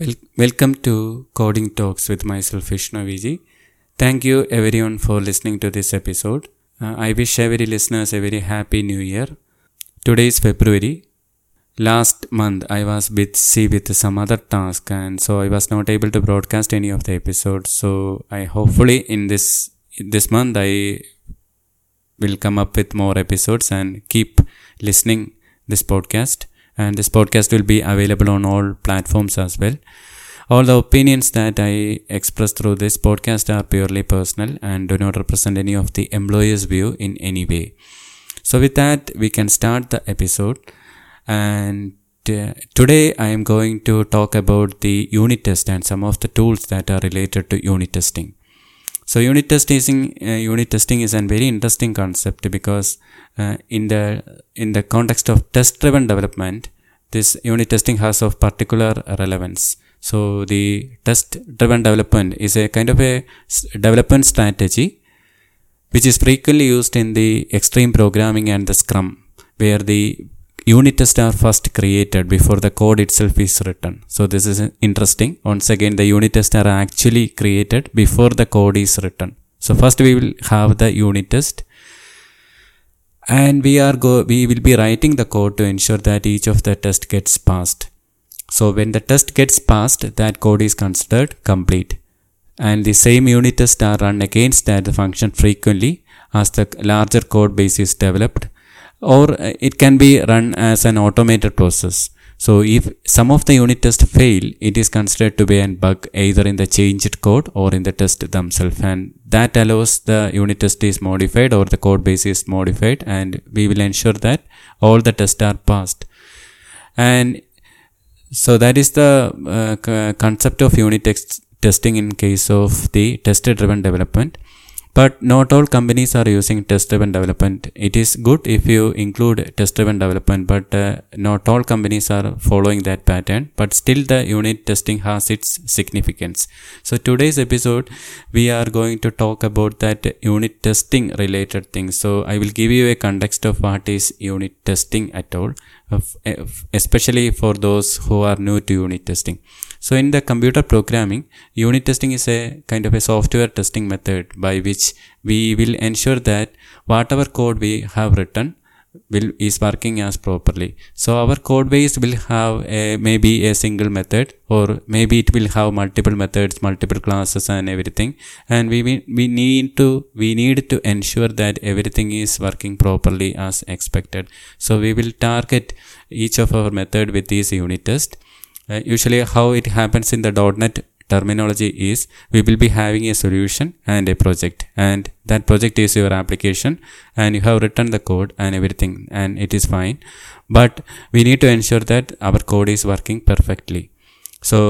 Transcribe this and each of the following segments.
Wel- welcome to Coding Talks with myself, Vishnu Viji. Thank you everyone for listening to this episode. Uh, I wish every listeners a very happy new year. Today is February. Last month I was busy with some other task and so I was not able to broadcast any of the episodes. So I hopefully in this this month I will come up with more episodes and keep listening this podcast and this podcast will be available on all platforms as well. All the opinions that i express through this podcast are purely personal and do not represent any of the employer's view in any way. So with that we can start the episode. And uh, today i am going to talk about the unit test and some of the tools that are related to unit testing. So unit testing uh, unit testing is a very interesting concept because uh, in the in the context of test driven development this unit testing has of particular relevance. So the test driven development is a kind of a development strategy which is frequently used in the extreme programming and the scrum where the unit tests are first created before the code itself is written. So this is interesting. Once again the unit tests are actually created before the code is written. So first we will have the unit test and we are go we will be writing the code to ensure that each of the test gets passed. So when the test gets passed that code is considered complete. And the same unit tests are run against that function frequently as the larger code base is developed. Or uh, it can be run as an automated process so if some of the unit tests fail, it is considered to be a bug either in the changed code or in the test themselves and that allows the unit test is modified or the code base is modified and we will ensure that all the tests are passed. And so that is the uh, concept of unit test testing in case of the test driven development but not all companies are using test driven development. It is good if you include test driven development but uh, not all companies are following that pattern but still the unit testing has its significance. So today's episode we are going to talk about that unit testing related things so i will give you a context of what is unit testing at all especially for those who are new to unit testing. So in the computer programming, unit testing is a kind of a software testing method by which we will ensure that whatever code we have written will is working as properly. So our code base will have a, maybe a single method or maybe it will have multiple methods, multiple classes and everything. And we, we need to, we need to ensure that everything is working properly as expected. So we will target each of our method with this unit test uh, usually how it happens in the .NET terminology is we will be having a solution and a project. And that project is your application and you have written the code and everything and it is fine. But we need to ensure that our code is working perfectly. So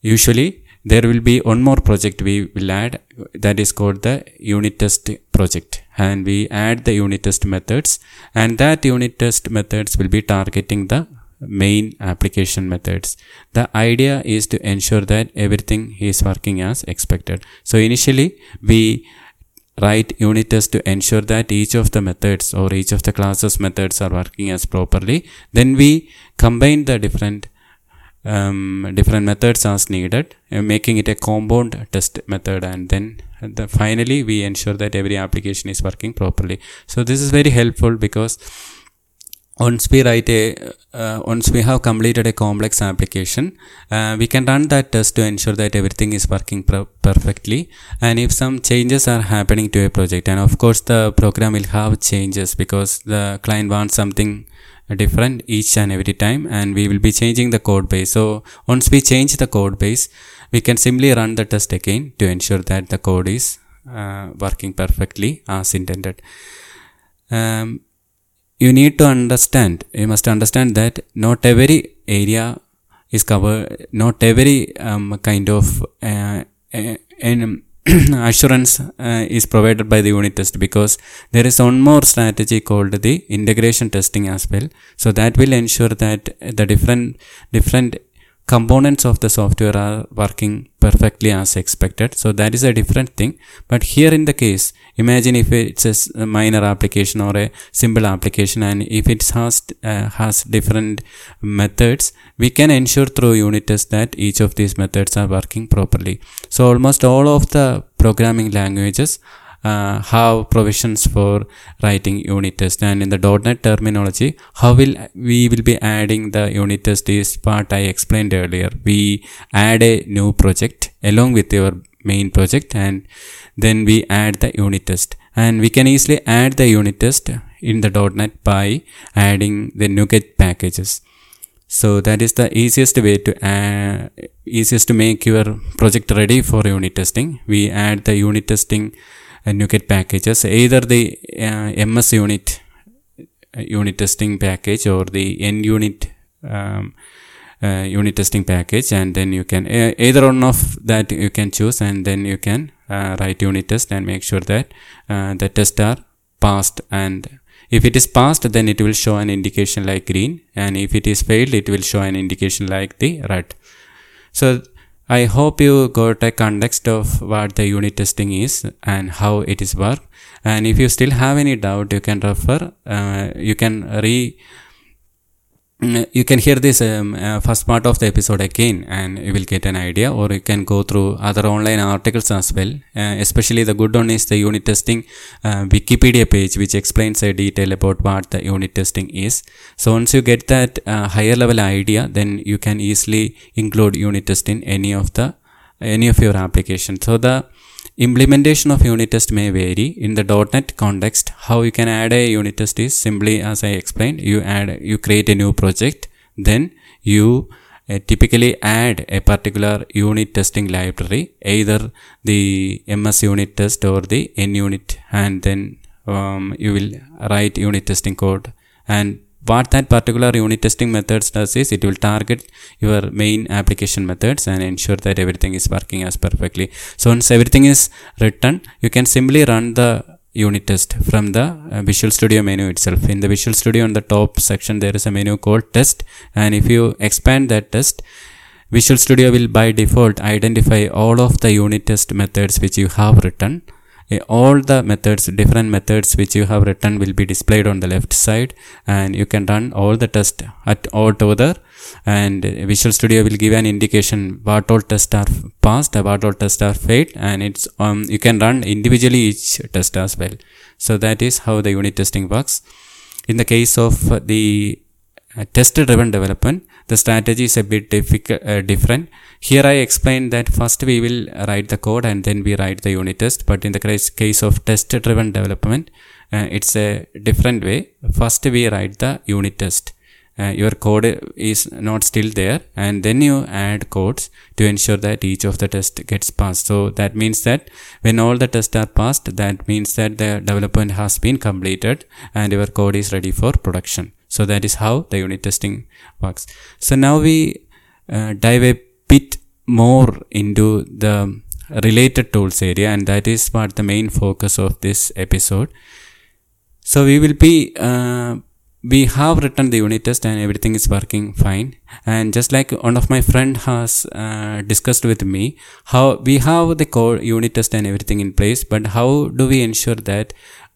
usually there will be one more project we will add. That is called the unit test project. And we add the unit test methods and that unit test methods will be targeting the main application methods. The idea is to ensure that everything is working as expected. So initially we write unit tests to ensure that each of the methods or each of the classes methods are working as properly. Then we combine the different um, different methods as needed, uh, making it a compound test method, and then the, finally we ensure that every application is working properly. So this is very helpful because once we write a uh, once we have completed a complex application uh, we can run that test to ensure that everything is working perfectly. And if some changes are happening to a project and of course the program will have changes because the client wants something different each and every time and we will be changing the code base. So once we change the code base we can simply run the test again to ensure that the code is uh, working perfectly as intended. Um, you need to understand, you must understand that not every area is covered, not every um, kind of uh, uh, assurance uh, is provided by the unit test because there is one more strategy called the integration testing as well. So that will ensure that the different different components of the software are working perfectly as expected. So that is a different thing. But here in the case, imagine if it's a minor application or a simple application and if it has, uh, has different methods, we can ensure through unit tests that each of these methods are working properly. So almost all of the programming languages uh, have provisions for writing unit test. And in the .NET terminology how will we will be adding the unit test is part I explained earlier. We add a new project along with your main project and then we add the unit test. And we can easily add the unit test in the .NET by adding the NuGet packages. So that is the easiest way to uh, easiest to make your project ready for unit testing. We add the unit testing NuGet packages, either the uh, MS unit uh, unit testing package or the NUnit um, uh, unit testing package and then you can uh, either one of that you can choose and then you can uh, write unit test and make sure that uh, the tests are passed. And if it is passed then it will show an indication like green and if it is failed it will show an indication like the red. So I hope you got a context of what the unit testing is and how it is work. And if you still have any doubt, you can refer, uh, you can re you can hear this um, uh, first part of the episode again and you will get an idea or you can go through other online articles as well. Uh, especially the good one is the unit testing uh, wikipedia page which explains a detail about what the unit testing is. So once you get that uh, higher level idea then you can easily include unit test in any of the any of your application. So the Implementation of unit test may vary. In the .NET context, how you can add a unit test is simply as I explained, you add, you create a new project, then you uh, typically add a particular unit testing library, either the MS unit test or the NUnit, and then um, you will write unit testing code and what that particular unit testing methods does is it will target your main application methods and ensure that everything is working as perfectly. So once everything is written you can simply run the unit test from the uh, visual studio menu itself. In the visual studio on the top section there is a menu called test. And if you expand that test visual studio will by default identify all of the unit test methods which you have written all the methods different methods which you have written will be displayed on the left side. And you can run all the tests at all together. And visual studio will give an indication what all tests are passed what all tests are failed. And it's um you can run individually each test as well. So that is how the unit testing works. In the case of the uh, test driven development the strategy is a bit difficult, uh, different here I explained that first we will write the code and then we write the unit test. But in the case of test driven development, uh, it's a different way. First we write the unit test. Uh, your code is not still there and then you add codes to ensure that each of the test gets passed so that means that when all the tests are passed that means that the development has been completed and your code is ready for production so that is how the unit testing works. So now we uh, dive a bit more into the related tools area and that is what the main focus of this episode. So we will be uh, we have written the unit test and everything is working fine. And just like one of my friend has uh, discussed with me how we have the core unit test and everything in place but how do we ensure that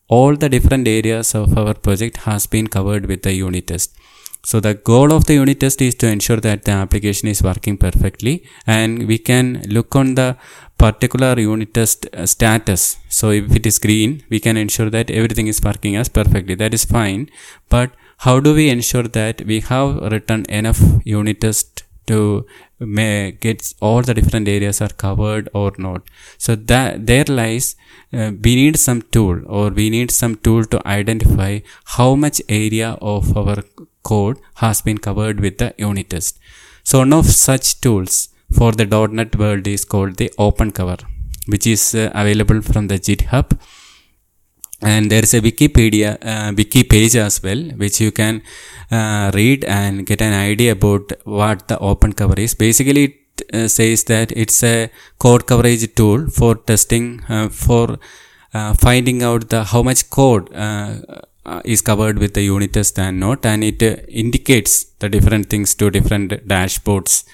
all the different areas of our project has been covered with the unit test so the goal of the unit test is to ensure that the application is working perfectly and we can look on the particular unit test uh, status. So if it is green, we can ensure that everything is working as perfectly. That is fine. But how do we ensure that we have written enough unit test to may get all the different areas are covered or not so that there lies uh, we need some tool or we need some tool to identify how much area of our code has been covered with the unit test. So one of such tools for the .NET world is called the OpenCover, which is uh, available from the GitHub. And there is a Wikipedia uh, wiki page as well, which you can uh, read and get an idea about what the open cover is. Basically, it uh, says that it's a code coverage tool for testing uh, for uh, finding out the how much code uh, is covered with the unit test and not and it indicates the different things to different dashboards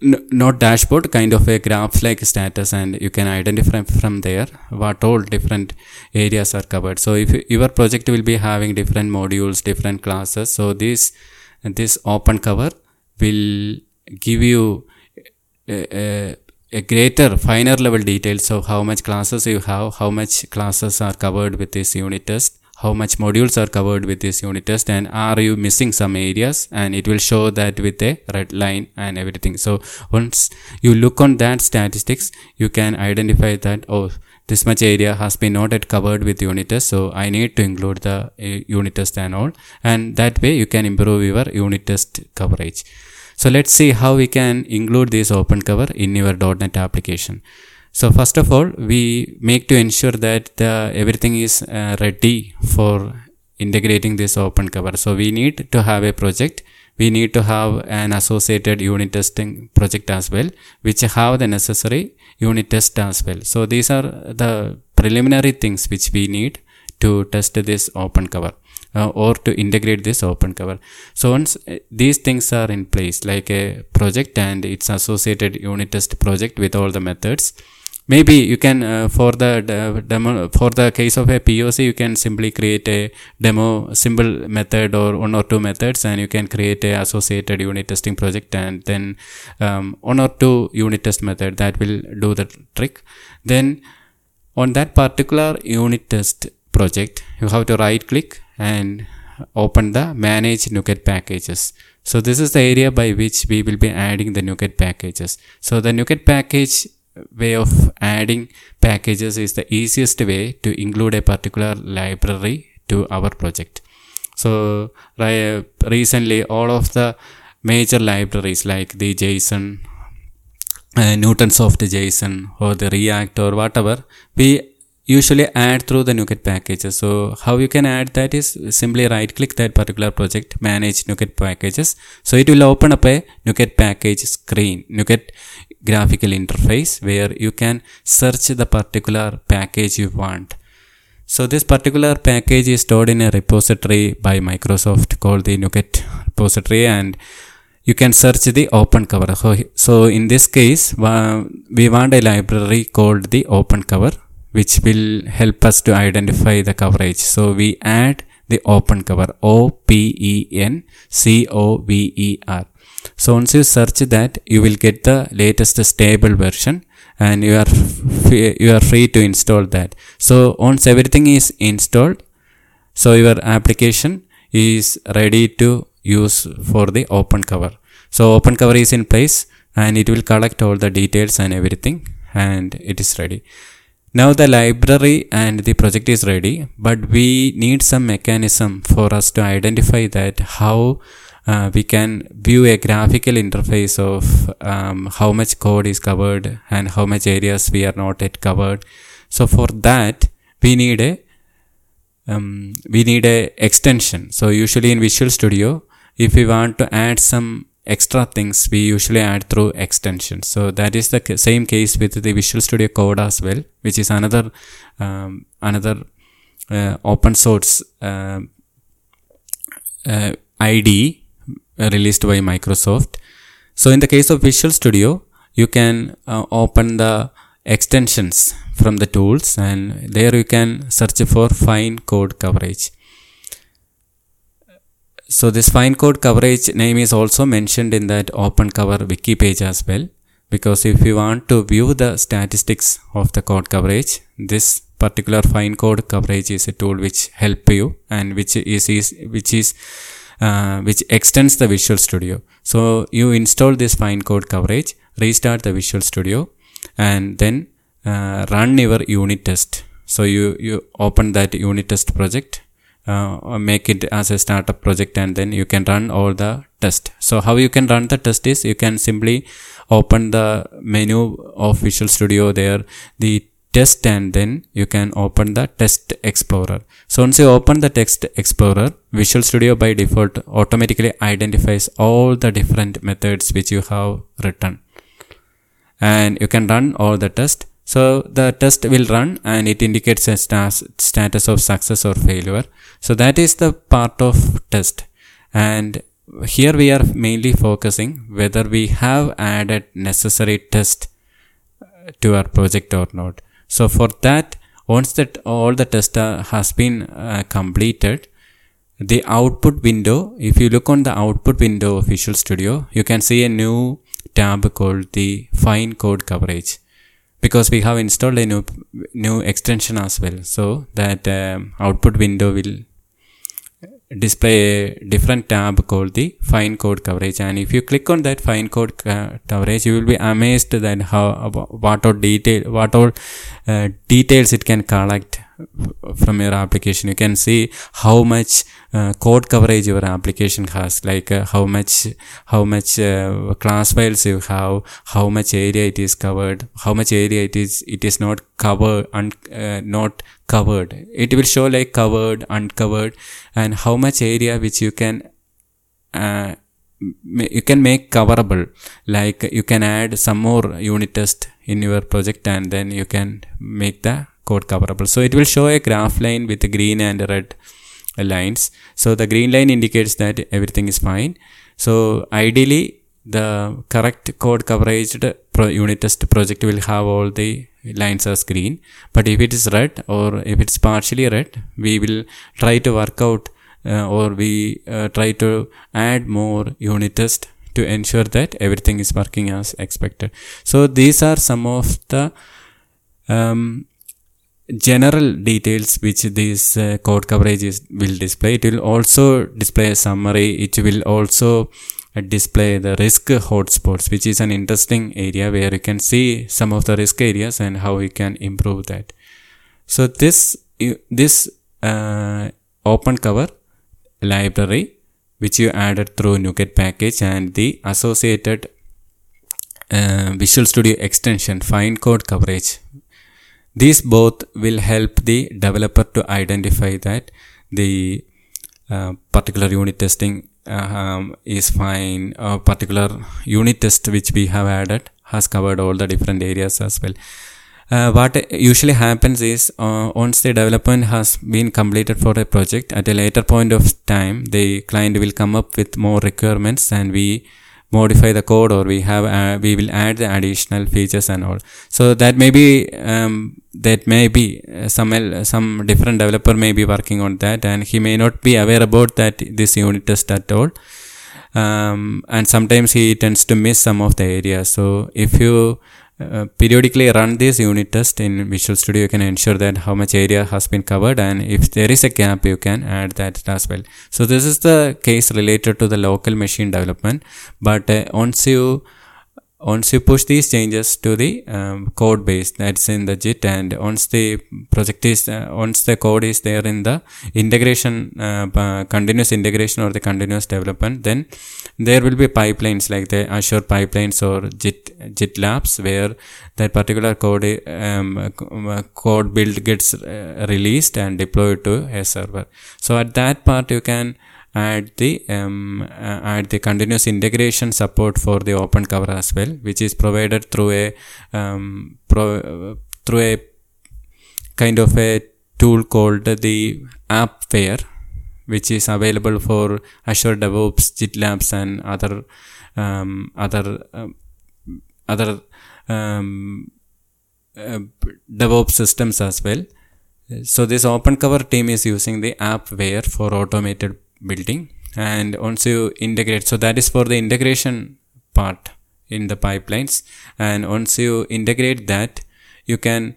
not dashboard kind of a graph like status and you can identify from there what all different areas are covered. So if your project will be having different modules different classes so this this open cover will give you a, a, a greater finer level details of how much classes you have how much classes are covered with this unit test how much modules are covered with this unit test and are you missing some areas? And it will show that with a red line and everything. So once you look on that statistics you can identify that oh this much area has been not yet covered with unit test so i need to include the uh, unit test and all. And that way you can improve your unit test coverage. So let's see how we can include this open cover in your .NET application so first of all we make to ensure that the everything is uh, ready for integrating this open cover. So we need to have a project. We need to have an associated unit testing project as well which have the necessary unit test as well. So these are the preliminary things which we need to test this open cover uh, or to integrate this open cover. So once uh, these things are in place like a project and its associated unit test project with all the methods maybe you can uh, for the demo for the case of a POC you can simply create a demo simple method or one or two methods and you can create a associated unit testing project and then um, one or two unit test method that will do the trick. Then on that particular unit test project you have to right click and open the manage NuGet packages. So this is the area by which we will be adding the NuGet packages. So the NuGet package way of adding packages is the easiest way to include a particular library to our project so recently all of the major libraries like the json uh, newtonsoft json or the react or whatever we usually add through the NuGet packages. So how you can add that is simply right click that particular project, manage NuGet packages. So it will open up a NuGet package screen, NuGet graphical interface where you can search the particular package you want. So this particular package is stored in a repository by Microsoft called the NuGet repository and you can search the open cover. So, in this case, we want a library called the open cover which will help us to identify the coverage. So we add the open cover O P E N C O V E R. So once you search that, you will get the latest stable version and you are you are free to install that. So once everything is installed, so your application is ready to use for the open cover. So open cover is in place and it will collect all the details and everything and it is ready. Now the library and the project is ready, but we need some mechanism for us to identify that how uh, we can view a graphical interface of um, how much code is covered and how much areas we are not yet covered. So for that, we need a um, we need a extension. So usually in Visual Studio, if we want to add some extra things we usually add through extensions. So that is the same case with the Visual Studio Code as well, which is another um, another uh, open source uh, uh, IDE released by Microsoft. So in the case of Visual Studio, you can uh, open the extensions from the tools and there you can search for fine code coverage. So this fine code coverage name is also mentioned in that open cover wiki page as well. Because if you want to view the statistics of the code coverage, this particular fine code coverage is a tool which help you and which is, is which is uh, which extends the Visual Studio. So you install this fine code coverage, restart the Visual Studio, and then uh, run your unit test. So you you open that unit test project uh, make it as a startup project and then you can run all the test so how you can run the test is you can simply open the menu of visual studio there the test and then you can open the test explorer so once you open the test explorer visual studio by default automatically identifies all the different methods which you have written and you can run all the test so the test will run and it indicates a status of success or failure. So that is the part of test. And here we are mainly focusing whether we have added necessary test to our project or not. So for that, once that all the test uh, has been uh, completed, the output window, if you look on the output window of Visual Studio, you can see a new tab called the fine code coverage because we have installed a new new extension as well. So that um, output window will display a different tab called the fine code coverage. And if you click on that fine code coverage you will be amazed that how what all detail what all uh, details it can collect from your application. You can see how much uh, code coverage your application has like uh, how much how much uh, class files you have how much area it is covered how much area it is it is not covered and uh, not covered. It will show like covered uncovered and how much area which you can uh, you can make coverable. Like you can add some more unit test in your project and then you can make the code coverable. So it will show a graph line with green and red lines. So the green line indicates that everything is fine. So ideally the correct code coverage unit test project will have all the lines as green. But if it is red or if it's partially red, we will try to work out uh, or we uh, try to add more unit test to ensure that everything is working as expected. So these are some of the um, general details which this uh, code coverage is, will display. It will also display a summary. It will also uh, display the risk hotspots, which is an interesting area where you can see some of the risk areas and how you can improve that. So this this uh, open cover library which you added through NuGet package and the associated uh, Visual Studio extension fine code coverage these both will help the developer to identify that the uh, particular unit testing uh, um, is fine. A particular unit test which we have added has covered all the different areas as well. Uh, what usually happens is uh, once the development has been completed for a project at a later point of time the client will come up with more requirements and we modify the code or we have uh, we will add the additional features and all. So that may be um, that may be uh, some some different developer may be working on that and he may not be aware about that this unit test at all. Um, and sometimes he tends to miss some of the areas. So if you uh, periodically run this unit test in Visual Studio, you can ensure that how much area has been covered and if there is a gap, you can add that as well. So this is the case related to the local machine development. But uh, once you once you push these changes to the um, code base that's in the git and once the project is uh, once the code is there in the integration uh, continuous integration or the continuous development then there will be pipelines like the azure pipelines or git git labs where that particular code um, uh, code build gets uh, released and deployed to a server. So at that part you can add the um, uh, add the continuous integration support for the open cover as well which is provided through a um, pro, through a kind of a tool called the AppVeyor which is available for Azure DevOps, GitLabs and other um, other um, other um, uh, DevOps systems as well. So this open cover team is using the AppVeyor for automated building and once you integrate so that is for the integration part in the pipelines. And once you integrate that you can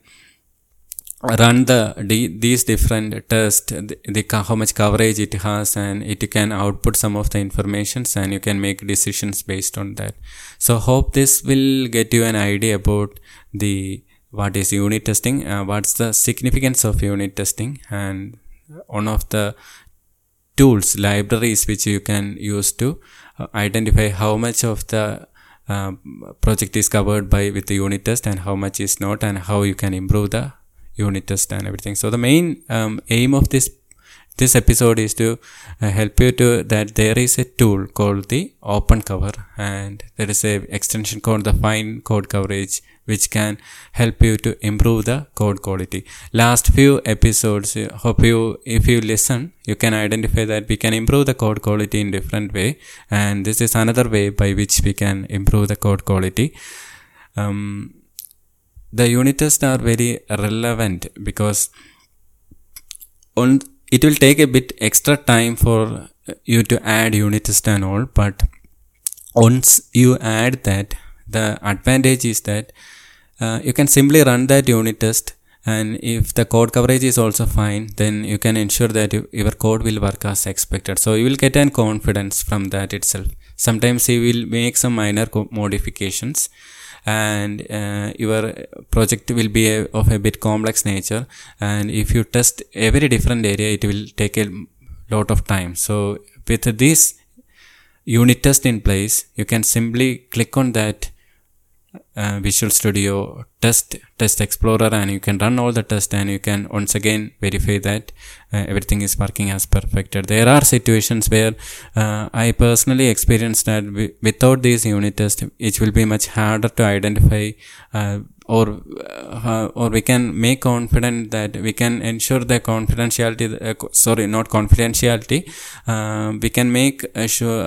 run the, these different tests the, the, how much coverage it has and it can output some of the informations and you can make decisions based on that. So hope this will get you an idea about the what is unit testing uh, what's the significance of unit testing and one of the tools, libraries which you can use to uh, identify how much of the uh, project is covered by with the unit test and how much is not and how you can improve the unit test and everything. So the main um, aim of this this episode is to uh, help you to that there is a tool called the open cover and there is a extension called the fine code coverage which can help you to improve the code quality. Last few episodes uh, hope you if you listen you can identify that we can improve the code quality in different way and this is another way by which we can improve the code quality. Um, the unit tests are very relevant because on it will take a bit extra time for you to add unit test and all but once you add that the advantage is that uh, you can simply run that unit test and if the code coverage is also fine then you can ensure that you, your code will work as expected. So you will get an confidence from that itself. Sometimes you will make some minor modifications and uh, your project will be a, of a bit complex nature. And if you test every different area it will take a lot of time. So with this unit test in place you can simply click on that uh, Visual Studio test test explorer and you can run all the tests and you can once again verify that uh, everything is working as perfected. There are situations where uh, I personally experienced that without these unit tests it will be much harder to identify uh, or uh, or we can make confident that we can ensure the confidentiality uh, sorry not confidentiality we can make sure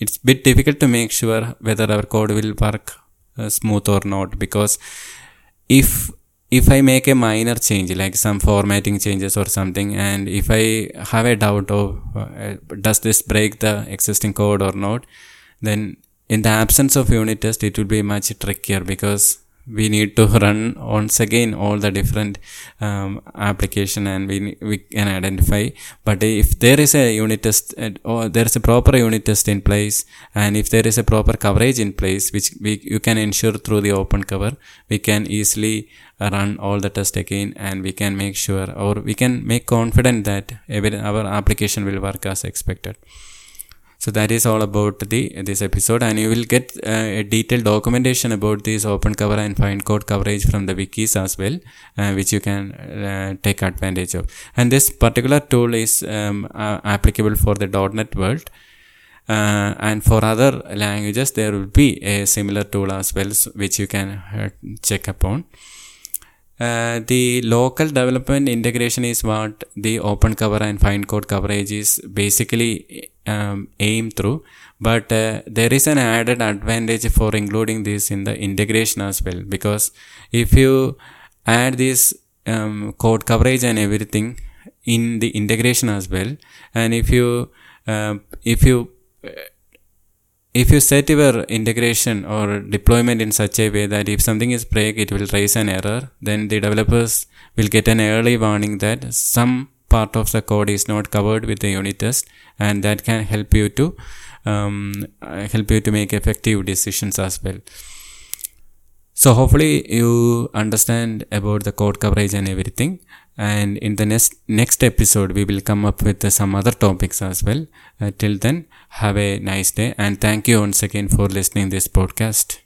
it's a bit difficult to make sure whether our code will work uh, smooth or not because if if I make a minor change like some formatting changes or something and if I have a doubt of uh, does this break the existing code or not then in the absence of unit test it will be much trickier because we need to run once again all the different um, application and we, we can identify. But if there is a unit test or there is a proper unit test in place and if there is a proper coverage in place which we you can ensure through the open cover we can easily run all the tests again and we can make sure or we can make confident that our application will work as expected so that is all about the this episode. And you will get uh, a detailed documentation about this open cover and fine code coverage from the wikis as well uh, which you can uh, take advantage of. And this particular tool is um, applicable for the .NET world. Uh, and for other languages there will be a similar tool as well which you can uh, check upon uh, the local development integration is what the open cover and fine code coverage is basically um, aim through. But uh, there is an added advantage for including this in the integration as well because if you add this um, code coverage and everything in the integration as well and if you uh, if you if you set your integration or deployment in such a way that if something is break it will raise an error then the developers will get an early warning that some part of the code is not covered with the unit test and that can help you to um, help you to make effective decisions as well. So hopefully you understand about the code coverage and everything and in the next next episode we will come up with some other topics as well. Uh, till then have a nice day and thank you once again for listening this podcast